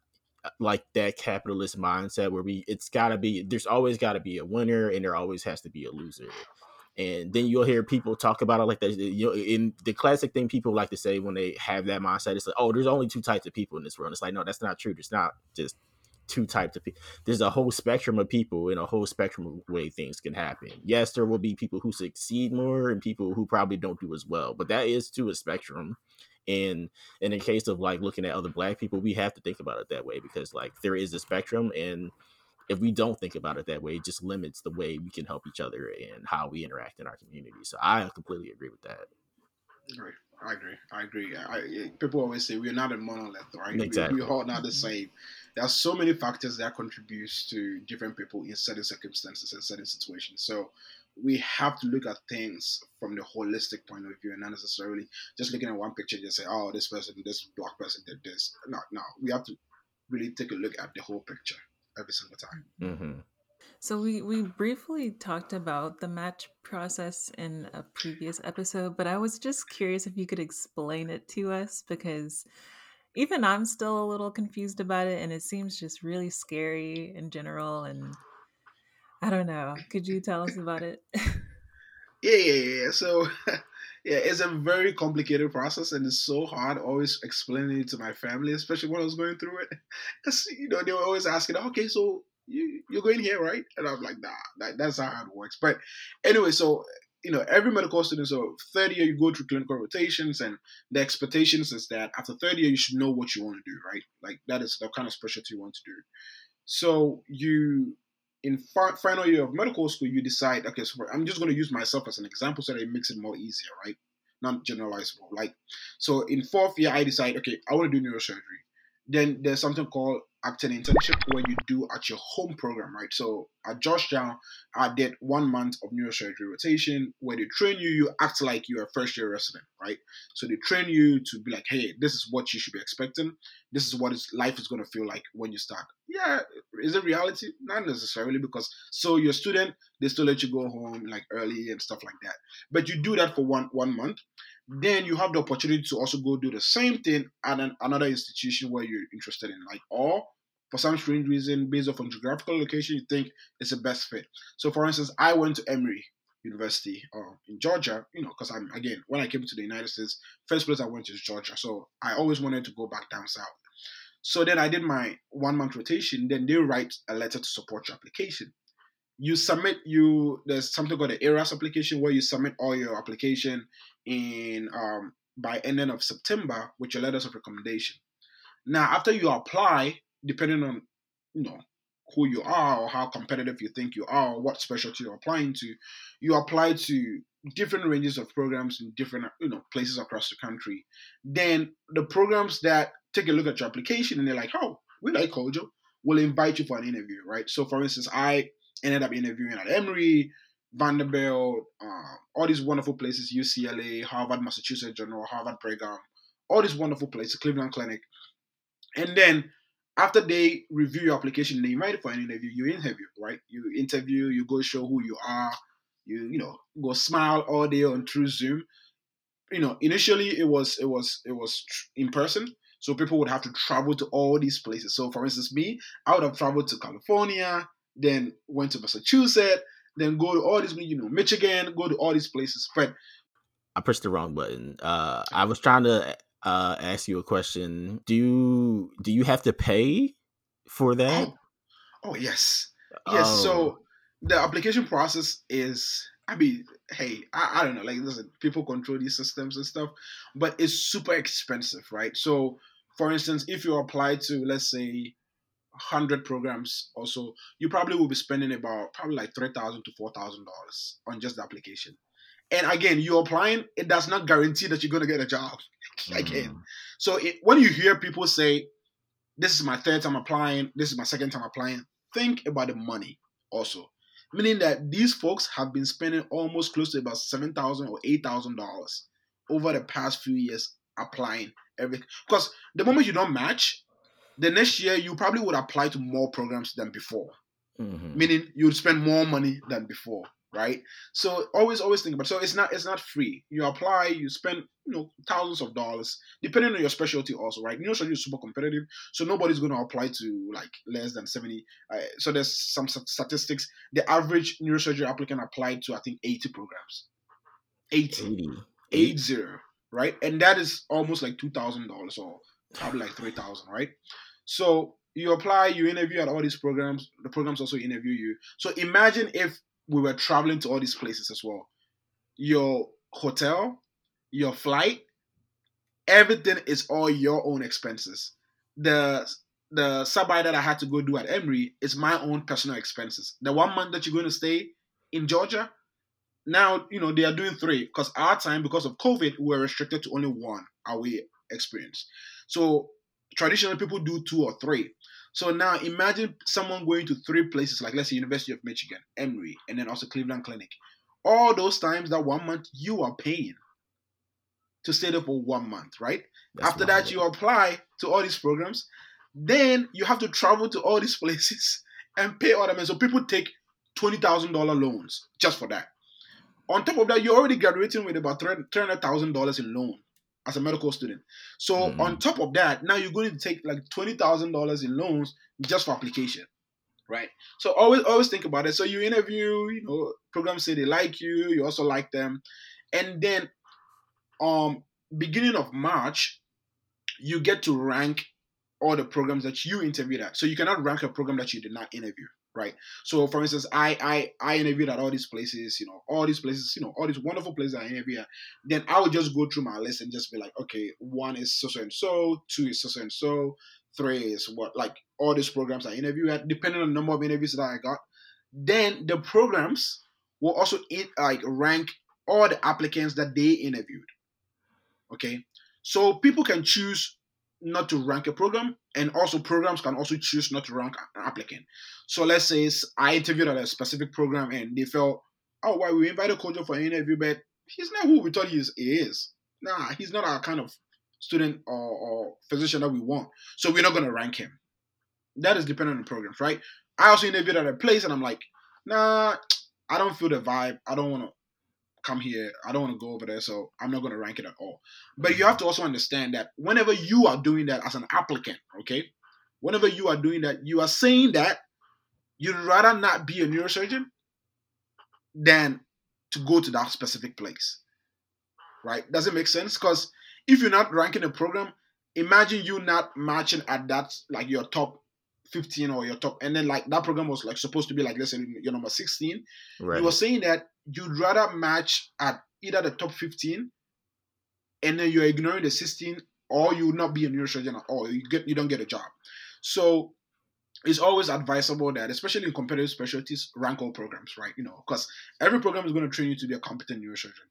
uh, like that capitalist mindset where we, it's got to be. There's always got to be a winner, and there always has to be a loser and then you'll hear people talk about it like that. You know, in the classic thing people like to say when they have that mindset, it's like, oh, there's only two types of people in this world. It's like, no, that's not true. There's not just two types of people. There's a whole spectrum of people and a whole spectrum of way things can happen. Yes, there will be people who succeed more and people who probably don't do as well, but that is to a spectrum. And in the case of like looking at other black people, we have to think about it that way because like there is a spectrum and if we don't think about it that way, it just limits the way we can help each other and how we interact in our community. So I completely agree with that. Right. I agree. I agree. I, eh, people always say we're not a monolith, right? Exactly. We, we're all not the mm-hmm. same. There are so many factors that contributes to different people in certain circumstances and certain situations. So we have to look at things from the holistic point of view and not necessarily just looking at one picture and just say, oh, this person, this black person did this. No, no. We have to really take a look at the whole picture every single time. Mm-hmm. So we we briefly talked about the match process in a previous episode, but I was just curious if you could explain it to us because even I'm still a little confused about it and it seems just really scary in general and I don't know. Could you tell us about it? yeah, yeah, yeah. So yeah, it's a very complicated process and it's so hard always explaining it to my family, especially when I was going through it. Because, you know, they were always asking, okay, so you, you're going here, right? And I'm like, nah, that, that's not how it works. But anyway, so, you know, every medical student, so third year you go through clinical rotations and the expectations is that after third year you should know what you want to do, right? Like that is the kind of specialty you want to do. So you in final year of medical school, you decide, okay, so I'm just going to use myself as an example so that it makes it more easier, right? Not generalizable. Like, so in fourth year, I decide, okay, I want to do neurosurgery. Then there's something called acting internship where you do at your home program, right? So at Georgetown, I did one month of neurosurgery rotation where they train you, you act like you're a first year resident, right? So they train you to be like, hey, this is what you should be expecting. This is what life is going to feel like when you start. Yeah, is it reality? Not necessarily because so your student, they still let you go home like early and stuff like that. But you do that for one one month then you have the opportunity to also go do the same thing at an, another institution where you're interested in, like, or for some strange reason, based off on geographical location, you think it's the best fit. So, for instance, I went to Emory University uh, in Georgia, you know, because I'm again when I came to the United States, first place I went to is Georgia, so I always wanted to go back down south. So then I did my one month rotation. Then they write a letter to support your application. You submit you there's something called the ERAS application where you submit all your application in um, by ending of September with your letters of recommendation. Now, after you apply, depending on you know who you are or how competitive you think you are or what specialty you're applying to, you apply to different ranges of programs in different you know places across the country. Then the programs that take a look at your application and they're like, oh, we like Kojo, will invite you for an interview, right? So, for instance, I ended up interviewing at Emory, Vanderbilt, uh, all these wonderful places, UCLA, Harvard, Massachusetts General, Harvard Brigham, all these wonderful places, Cleveland Clinic. And then after they review your application, they invite you for an interview, you interview, right? You interview, you go show who you are, you, you know, go smile all day on through Zoom. You know, initially it was it was it was in person. So people would have to travel to all these places. So for instance, me, I would have traveled to California, then went to Massachusetts, then go to all these, you know, Michigan, go to all these places. But I pressed the wrong button. Uh, I was trying to uh, ask you a question. Do you do you have to pay for that? Oh, oh yes, yes. Oh. So the application process is. I mean, hey, I, I don't know. Like, listen, people control these systems and stuff, but it's super expensive, right? So, for instance, if you apply to, let's say, 100 programs or so, you probably will be spending about probably like 3,000 to $4,000 on just the application. And again, you're applying, it does not guarantee that you're going to get a job. again. Mm. So it, when you hear people say, this is my third time applying, this is my second time applying, think about the money also. Meaning that these folks have been spending almost close to about 7,000 or $8,000 over the past few years applying everything. Because the moment you don't match, the next year you probably would apply to more programs than before. Mm-hmm. Meaning you would spend more money than before, right? So always, always think about. It. So it's not it's not free. You apply, you spend you know thousands of dollars, depending on your specialty also, right? Neurosurgery is super competitive, so nobody's going to apply to like less than seventy. Uh, so there's some statistics. The average neurosurgery applicant applied to I think eighty programs. 80. 80. 80 right? And that is almost like two thousand dollars or probably like three thousand, right? So you apply, you interview at all these programs. The programs also interview you. So imagine if we were traveling to all these places as well. Your hotel, your flight, everything is all your own expenses. The the sub that I had to go do at Emory is my own personal expenses. The one month that you're going to stay in Georgia, now you know they are doing three because our time because of COVID we were restricted to only one away experience. So traditionally people do two or three. So now imagine someone going to three places like let's say University of Michigan, Emory, and then also Cleveland Clinic. All those times that one month you are paying to stay there for one month, right? That's After that, you apply to all these programs. Then you have to travel to all these places and pay all them. so people take twenty thousand dollar loans just for that. On top of that, you're already graduating with about three hundred thousand dollars in loan as a medical student. So mm-hmm. on top of that, now you're going to take like twenty thousand dollars in loans just for application, right? So always always think about it. So you interview, you know, programs say they like you, you also like them, and then um beginning of March, you get to rank all the programs that you interviewed at. So you cannot rank a program that you did not interview right? So, for instance, I I I interviewed at all these places, you know, all these places, you know, all these wonderful places I interviewed at. Then I would just go through my list and just be like, okay, one is so so and so, two is so so and so, three is what like all these programs I interviewed at, depending on the number of interviews that I got. Then the programs will also in, like rank all the applicants that they interviewed. Okay, so people can choose not to rank a program, and also programs can also choose not to rank an applicant. So let's say I interviewed at a specific program and they felt, oh, why well, we invited Kojo for an interview, but he's not who we thought he is. He is. Nah, he's not our kind of student or, or physician that we want. So we're not going to rank him. That is dependent on programs, right? I also interviewed at a place and I'm like, nah, I don't feel the vibe. I don't want to come here. I don't want to go over there, so I'm not going to rank it at all. But you mm-hmm. have to also understand that whenever you are doing that as an applicant, okay, whenever you are doing that, you are saying that you'd rather not be a neurosurgeon than to go to that specific place. Right? Does it make sense? Because if you're not ranking a program, imagine you not matching at that like your top 15 or your top, and then like that program was like supposed to be like let's say your number 16. Right. You were saying that you'd rather match at either the top 15, and then you're ignoring the 16, or you would not be a neurosurgeon at all. You get you don't get a job. So it's always advisable that, especially in competitive specialties, rank all programs, right? You know, because every program is going to train you to be a competent neurosurgeon.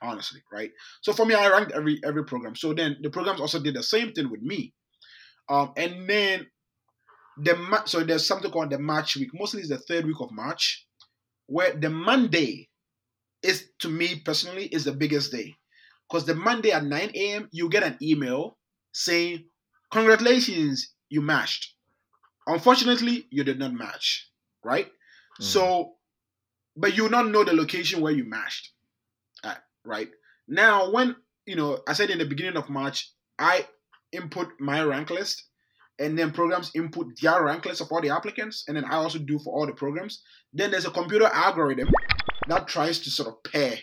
Honestly, right? So for me, I ranked every every program. So then the programs also did the same thing with me. Um, and then the ma- so there's something called the March week. Mostly it's the third week of March, where the Monday is to me personally is the biggest day, because the Monday at 9 a.m. you get an email saying, "Congratulations, you matched." Unfortunately, you did not match, right? Mm. So, but you not know the location where you matched at, right? Now, when you know, I said in the beginning of March, I input my rank list, and then programs input their rank list of all the applicants, and then I also do for all the programs. Then there's a computer algorithm that tries to sort of pair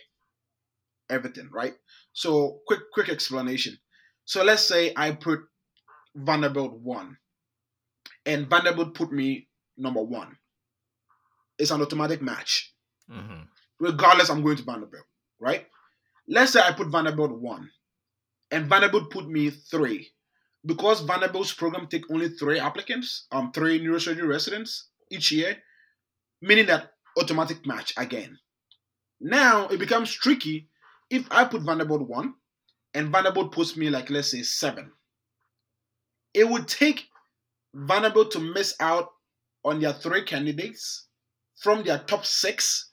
everything, right? So, quick, quick explanation. So let's say I put Vanderbilt one and Vanderbilt put me number one. It's an automatic match. Mm-hmm. Regardless, I'm going to Vanderbilt, right? Let's say I put Vanderbilt one, and Vanderbilt put me three. Because Vanderbilt's program take only three applicants, um, three neurosurgery residents each year, meaning that automatic match again. Now it becomes tricky if I put Vanderbilt one and Vanderbilt puts me like let's say seven. It would take Vanderbilt to miss out on their three candidates from their top six,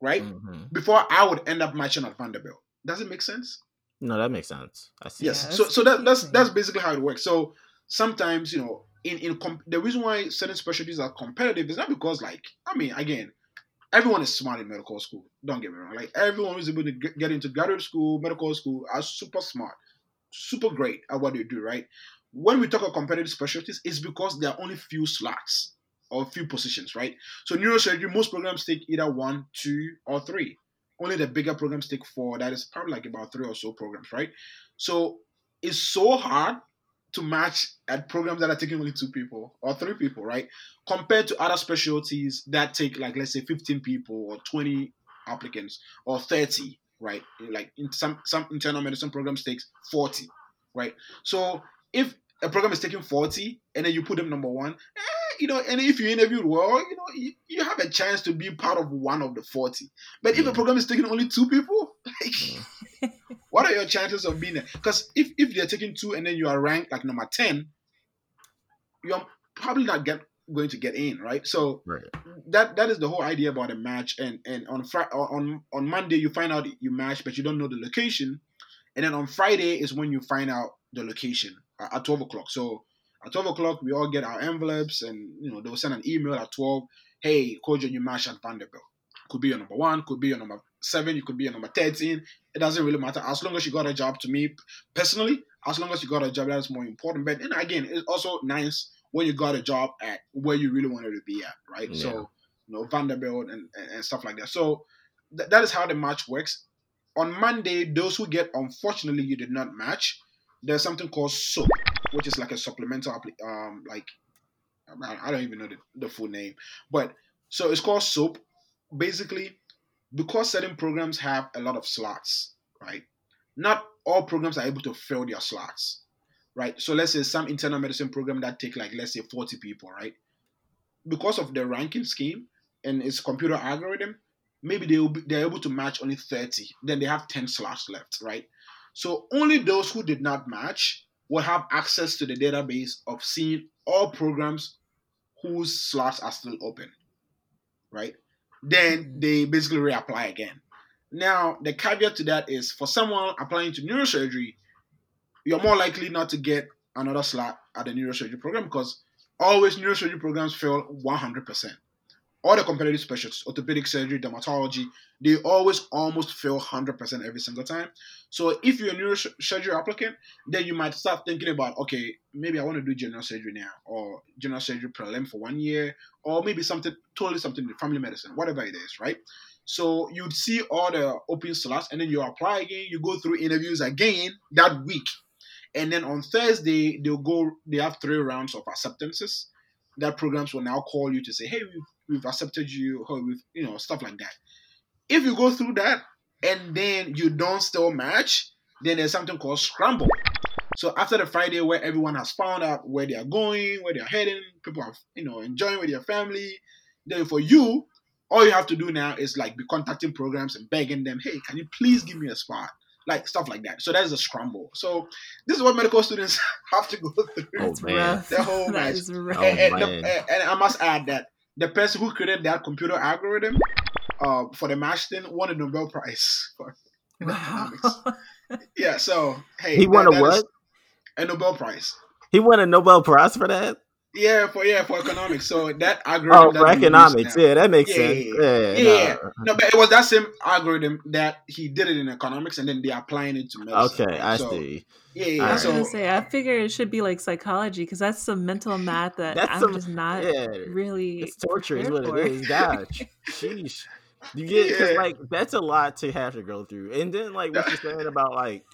right? Mm-hmm. Before I would end up matching at Vanderbilt. Does it make sense? No, that makes sense. I see. Yes. Yeah, so so that, that's that's basically how it works. So sometimes you know, in in comp- the reason why certain specialties are competitive is not because like I mean again, everyone is smart in medical school. Don't get me wrong. Like everyone who's able to get into graduate school, medical school, are super smart, super great at what they do, right? when we talk about competitive specialties, it's because there are only few slots or few positions, right? So neurosurgery, most programs take either one, two, or three. Only the bigger programs take four. That is probably like about three or so programs, right? So it's so hard to match at programs that are taking only two people or three people, right? Compared to other specialties that take like let's say 15 people or 20 applicants or 30, right? Like in some some internal medicine programs takes 40, right? So if a program is taking 40 and then you put them number one, eh, you know, and if you interviewed well, you know, you, you, have a chance to be part of one of the 40. But if a mm. program is taking only two people, like, mm. what are your chances of being there? Because if, if they're taking two and then you are ranked like number 10, you're probably not get, going to get in, right? So right. that that is the whole idea about a match. And and on Friday, on on Monday you find out you match, but you don't know the location. And then on Friday is when you find out the location uh, at 12 o'clock. So at 12 o'clock, we all get our envelopes and, you know, they'll send an email at 12. Hey, Kojo your new match at Vanderbilt. Could be your number one, could be your number seven, you could be your number 13. It doesn't really matter. As long as you got a job to me personally, as long as you got a job, that's more important. But then again, it's also nice when you got a job at where you really wanted to be at, right? Yeah. So, you know, Vanderbilt and, and, and stuff like that. So th- that is how the match works. On Monday, those who get, unfortunately, you did not match, there's something called SOAP, which is like a supplemental, um, like I don't even know the, the full name, but so it's called SOAP. Basically, because certain programs have a lot of slots, right? Not all programs are able to fill their slots, right? So let's say some internal medicine program that take like let's say 40 people, right? Because of the ranking scheme and its computer algorithm, maybe they will be, they're able to match only 30. Then they have 10 slots left, right? So only those who did not match will have access to the database of seeing all programs whose slots are still open, right? Then they basically reapply again. Now, the caveat to that is for someone applying to neurosurgery, you're more likely not to get another slot at the neurosurgery program because always neurosurgery programs fill 100% all the competitive specialties, orthopedic surgery, dermatology, they always almost fail 100% every single time. So if you're a neurosurgery applicant, then you might start thinking about, okay, maybe I want to do general surgery now, or general surgery prelim for one year, or maybe something totally something family medicine, whatever it is, right? So you'd see all the open slots, and then you apply again. You go through interviews again that week, and then on Thursday they'll go. They have three rounds of acceptances that programs will now call you to say, hey, we've, we've accepted you, or we've, you know, stuff like that. If you go through that and then you don't still match, then there's something called scramble. So after the Friday where everyone has found out where they are going, where they are heading, people are, you know, enjoying with their family, then for you, all you have to do now is like be contacting programs and begging them, hey, can you please give me a spot? like stuff like that. So that's a scramble. So this is what medical students have to go through. Oh man, the whole match. Oh, rough. Oh, and, and, man. the- and I must add that the person who created that computer algorithm uh, for the match thing won a Nobel Prize. For, Wow. yeah. So hey, He won that- a that is what? A Nobel Prize. He won a Nobel Prize for that. Yeah, for yeah for economics. So that algorithm. Oh, that for we economics. Yeah, that makes Yeah, sense. yeah, Yeah, Yeah, no. no, but it was that same algorithm that he did it in economics, and then they're applying it to medicine. Okay, I So, see. Yeah, yeah. I yeah. was So gonna say, I figure it should be like psychology because that's some mental math that That's I'm some- just not Yeah, really. it's torture is what for. it is. Gosh, sheesh. You get because Yeah. like that's a lot to have to go through, and then like what you're saying about like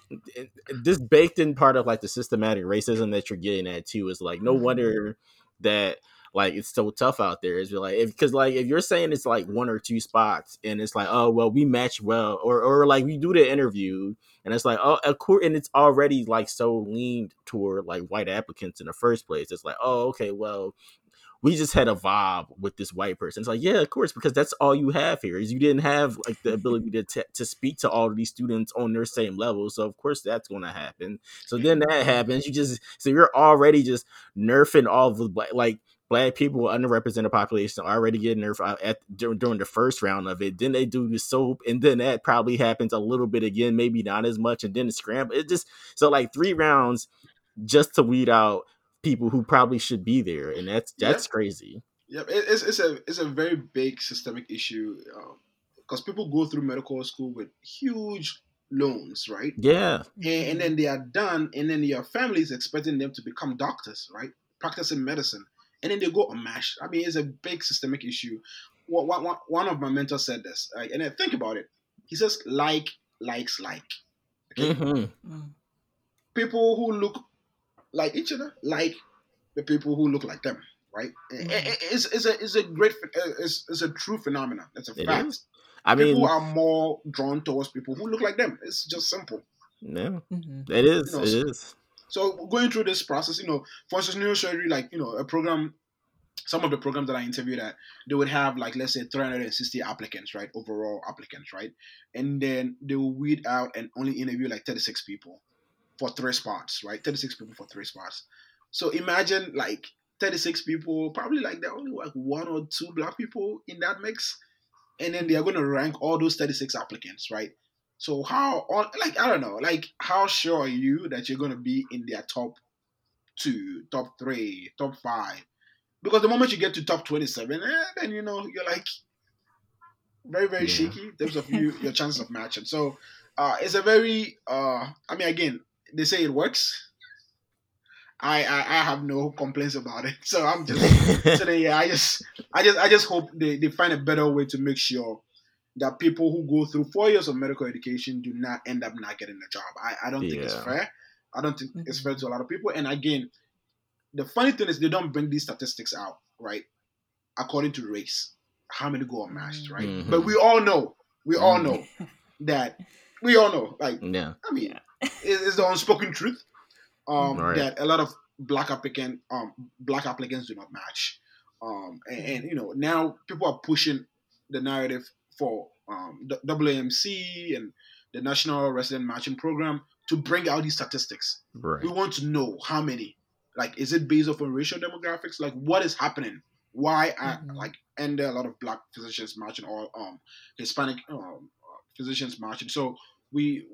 this baked in part of like the systematic racism that you're getting at too is like no Mhm. wonder that like it's so tough out there. Is like because like if you're saying it's like one or two spots and it's like oh well we match well or or like we do the interview and it's like oh of course and it's already like so leaned toward like white applicants in the first place. It's like oh okay well we just had a vibe with this white person. It's like, yeah, of course, because that's all you have here is you didn't have like the ability to t- to speak to all of these students on their same level. So of course that's going to happen. So then that happens. You just so you're already just nerfing all the black like black people, underrepresented population already getting nerfed uh, at during, during the first round of it. Then they do the soap, and then that probably happens a little bit again, maybe not as much, and then the scramble. It just so like three rounds just to weed out people who probably should be there, and that's that's crazy. Yep, it, it's it's a it's a very big systemic issue because people go through medical school with huge loans, right? Yeah, And, and then they are done, and then your family is expecting them to become doctors, right? Practicing medicine, and then they go unmatched. I mean, it's a big systemic issue. One, one, one of my mentors said this, right? and then think about it. He says, "Like likes like." Okay? hmm Mm. people who look like each other like the people who look like them, right? Mhm. I- I- It's, it's a it's a great it's, it's a true phenomenon. It's a It fact. is. I mean, people are more drawn towards people who look like them. It's just simple. no, Mhm. it is. You know, It is. So going through this process, you know, for instance, neurosurgery, like you know, a program. Some of the programs that I interviewed at, they would have like let's say 360 applicants, right? Overall applicants, right? And then they will weed out and only interview like 36 people for three spots, right? 36 people for three spots. So imagine like 36 people, probably like there are only like one or two black people in that mix, and then they are going to rank all those 36 applicants, right? So how on like I don't know, like how sure are you that you're gonna be in their top two, top three, top five? Because the moment you get to top twenty-seven, eh, then you know you're like very very Yeah. shaky in terms of you your chances of matching. So uh, it's a very uh, I mean again they say it works. I, I I have no complaints about it. So I'm just so then, yeah, I just, I just, I just hope they, they find a better way to make sure that people who go through four years of medical education do not end up not getting a job. I, I don't think it's fair. I don't think it's fair to a lot of people. And again, the funny thing is they don't bring these statistics out, right? According to race, how many go unmatched, right? Mhm. But we all know, we all Mhm. know that we all know, like yeah. I mean, Yeah. it- it's the unspoken truth um, Right. that a lot of black applicant um, black applicants do not match. Um, and, and you know now people are pushing the narrative for um, the AAMC and the National Resident Matching Program to bring out these statistics. Right. We want to know how many. Like, is it based off on racial demographics? Like, what is happening? Why are Mhm. like, and there are a lot of black physicians marching or um, Hispanic um, physicians marching. So we,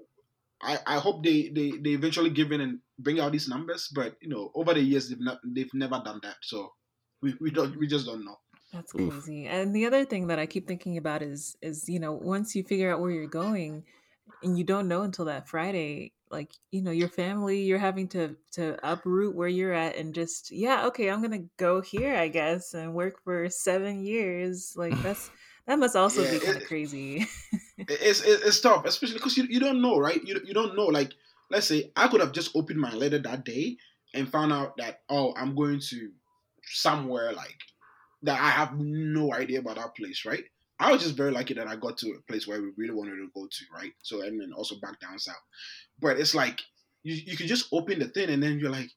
I, I hope they, they they eventually give in and bring out these numbers. But you know, over the years they've not they've never done that. So we, we don't we just don't know. That's Oof. crazy. And the other thing that I keep thinking about is is you know once you figure out where you're going, and you don't know until that Friday, like you know your family, you're having to to uproot where you're at and just yeah, okay, I'm gonna go here, I guess, and work for seven years. Like that's that must also Yeah, be kind it- of crazy. It- it's it's tough, especially because you, you don't know, right? You you don't know. Like, let's say I could have just opened my letter that day and found out that oh, I'm going to somewhere like that I have no idea about that place, right? I was just very lucky that I got to a place where we really wanted to go to, right? So and then also back down south. But it's like you you can just open the thing and then you're like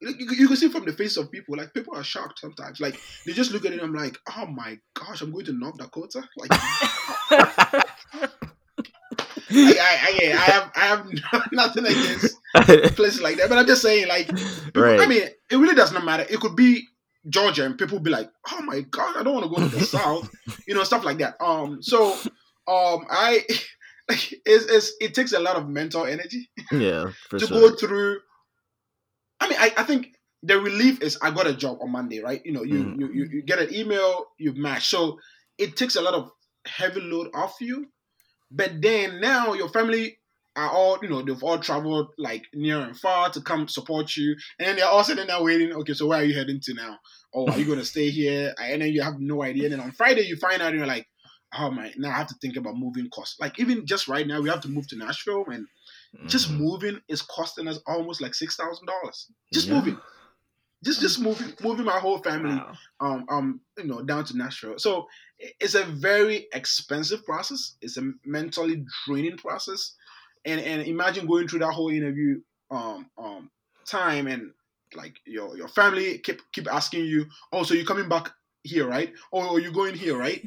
you, you can see from the face of people, like people are shocked sometimes. Like they just look at it and I'm like, oh my gosh, I'm going to North Dakota. Like I, I, I, have I have nothing against places like that, but I'm just saying, like, people, right. I mean, it really does not matter. It could be Georgia, and people be like, "Oh my god, I don't want to go to the South," you know, stuff like that. Um, so, um, I like it's, it's it takes a lot of mental energy, yeah, to sure. go through. I mean, I, I think the relief is I got a job on Monday, right? You know, you mm. you, you you get an email, you match, so it takes a lot of heavy load off you but then now your family are all, you know, they've all traveled like near and far to come support you. And then they're all sitting there waiting, okay, so where are you heading to now? Oh, are you going to stay here? And then you have no idea. And then on Friday, you find out and you're like, oh my, now I have to think about moving costs. Like even just right now, we have to move to Nashville and mm-hmm. just moving is costing us almost like $6,000. Just yeah. moving just just moving moving my whole family wow. um um you know down to Nashville. So it's a very expensive process. It's a mentally draining process. And and imagine going through that whole interview um um time and like your your family keep keep asking you, oh, so you're coming back here, right? Oh, you're going here, right?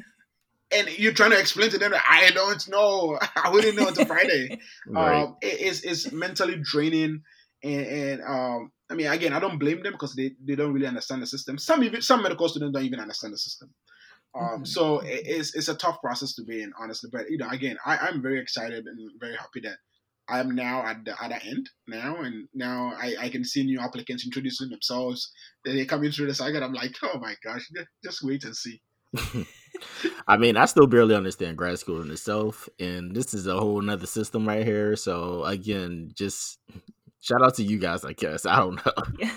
And you're trying to explain to them that I don't know. I wouldn't know until Friday. right. Um, it, it's it's mentally draining, and, and um, I mean, again, I don't blame them because they, they don't really understand the system. Some even some medical students don't even understand the system. Um, mm-hmm. So it, it's it's a tough process to be in, honestly. But you know, again, I, I'm very excited and very happy that I am now at the other end now, and now I, I can see new applicants introducing themselves. They come in through the site, and I'm like, oh my gosh, just wait and see. I mean, I still barely understand grad school in itself, and this is a whole nother system right here. So again, just shout out to you guys, I guess. I don't know. Yeah.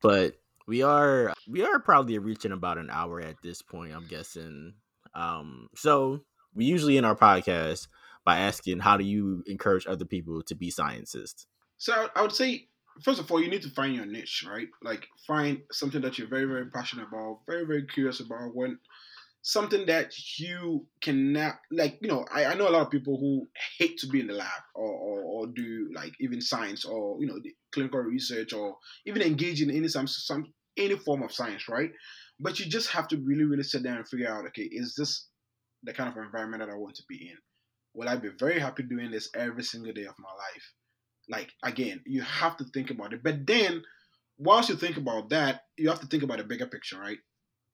but we are we are probably reaching about an hour at this point, I'm guessing. Um so we usually in our podcast by asking how do you encourage other people to be scientists? So I would say first of all, you need to find your niche, right? Like find something that you're very, very passionate about, very, very curious about. When something that you cannot like you know I, I know a lot of people who hate to be in the lab or, or, or do like even science or you know clinical research or even engage in any some some any form of science right? But you just have to really really sit down and figure out okay is this the kind of environment that i want to be in? Will i be very happy doing this every single day of my life? Like again you have to think about it. But then whilst you think about that you have to think about the bigger picture right?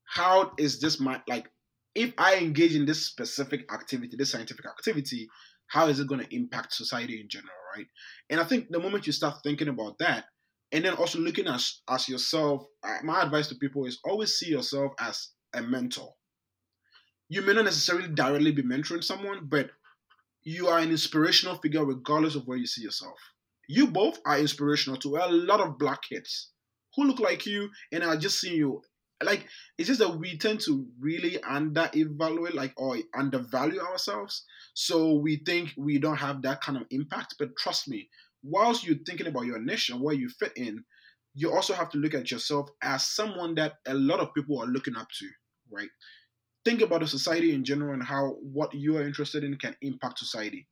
How is this my like if I engage in this specific activity, this scientific activity, how is it going to impact society in general, right? And I think the moment you start thinking about that, and then also looking at as yourself, uh, my advice to people is always see yourself as a mentor. You may not necessarily directly be mentoring someone, but you are an inspirational figure regardless of where you see yourself. You both are inspirational to a lot of black kids who look like you and are just seeing you like it's just that we tend to really under evaluate like or undervalue ourselves. So we think we don't have that kind of impact. But trust me whilst you're thinking about your niche and where you fit in you also have to look at yourself as someone that a lot of people are looking up to right? Think about the society in general and how what you are interested in can impact society.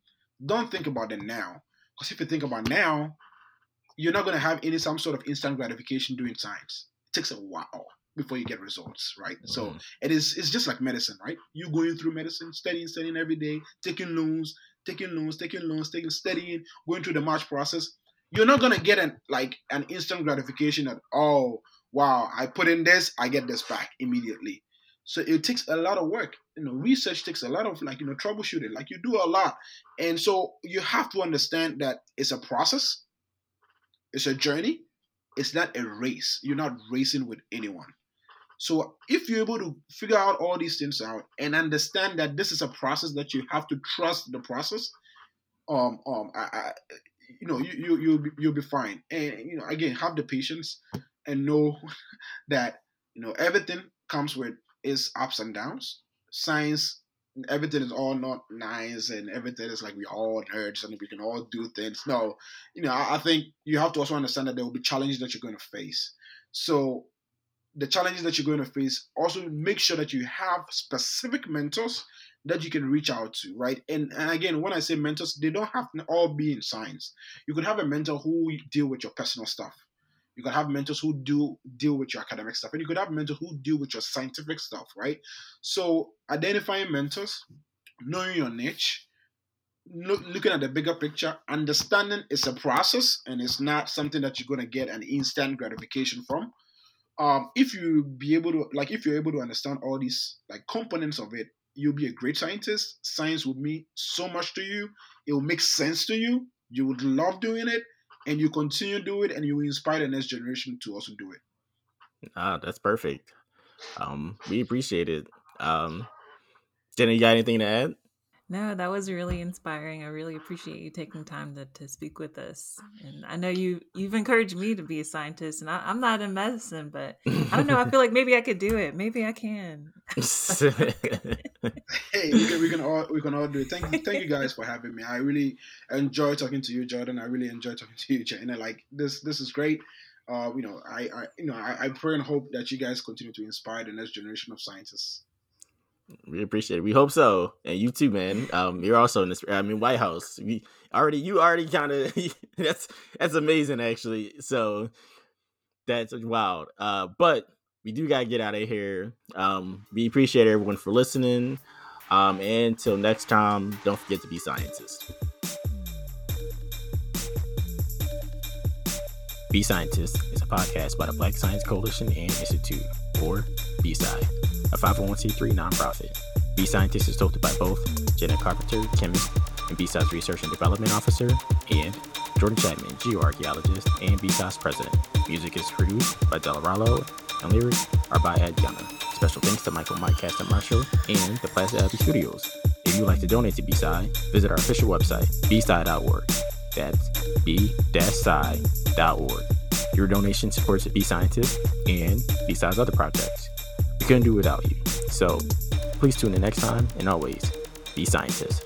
Don't think about it now because if you think about now you're not going to have any some sort of instant gratification doing science. It takes a while before you get results, right? Mm. So it is it's just like medicine, right? You going through medicine, studying, studying every day, taking loans, taking loans, taking loans, taking studying, going through the March process. You're not gonna get an like an instant gratification that oh wow I put in this I get this back immediately. So it takes a lot of work. You know, research takes a lot of like you know troubleshooting. Like you do a lot, and so you have to understand that it's a process. It's a journey. It's not a race. You're not racing with anyone. So if you're able to figure out all these things out and understand that this is a process that you have to trust the process, um, um, I, I you know, you you you'll be, you'll be fine. And you know, again, have the patience and know that you know everything comes with its ups and downs. Science, everything is all not nice, and everything is like we all nerds and we can all do things. No, you know, I, I think you have to also understand that there will be challenges that you're going to face. So the challenges that you're going to face, also make sure that you have specific mentors that you can reach out to, right? And, and again, when I say mentors, they don't have to all be in science. You could have a mentor who deal with your personal stuff. You could have mentors who do deal with your academic stuff, and you could have mentors who deal with your scientific stuff, right? So identifying mentors, knowing your niche, look, looking at the bigger picture, understanding it's a process and it's not something that you're going to get an instant gratification from. Um, if you be able to like if you're able to understand all these like components of it you'll be a great scientist. Science will mean so much to you. It will make sense to you. You would love doing it, and you continue to do it, and you inspire the next generation to also do it. Ah, that's perfect. Um, we appreciate it. Um, Jenna, you got anything to add? No, that was really inspiring. I really appreciate you taking time to, to speak with us. And I know you you've encouraged me to be a scientist, and I, am not in medicine, but I don't know. I feel like maybe I could do it. Maybe I can. hey, we can, we can all we can all do it. Thank you, thank you guys for having me. I really enjoy talking to you, Jordan. I really enjoy talking to you, Jenna. Like this this is great. Uh, you know, I, I you know I, I pray and hope that you guys continue to inspire the next generation of scientists. We appreciate it. We hope so, and you too, man. Um, you're also in this. I mean, White House. We already, you already kind of. that's that's amazing, actually. So that's wild. Uh, but we do gotta get out of here. Um, we appreciate everyone for listening. Um, and until next time, don't forget to be scientists. Be Scientist is a podcast by the Black Science Coalition and Institute, or BSI a 501c3 nonprofit. B Scientist is hosted by both Jenna Carpenter, chemist and BSI's research and development officer, and Jordan Chapman, geoarchaeologist and BSI's president. Music is produced by Delaralo, and lyrics are by Ed Gunner. Special thanks to Michael Mike Caston Marshall and the Plaza Abbey Studios. If you'd like to donate to BSI, visit our official website, bsci.org. That's b-sci.org. Your donation supports B Scientist and BSI's other projects couldn't do without you. So please tune in next time and always be scientists.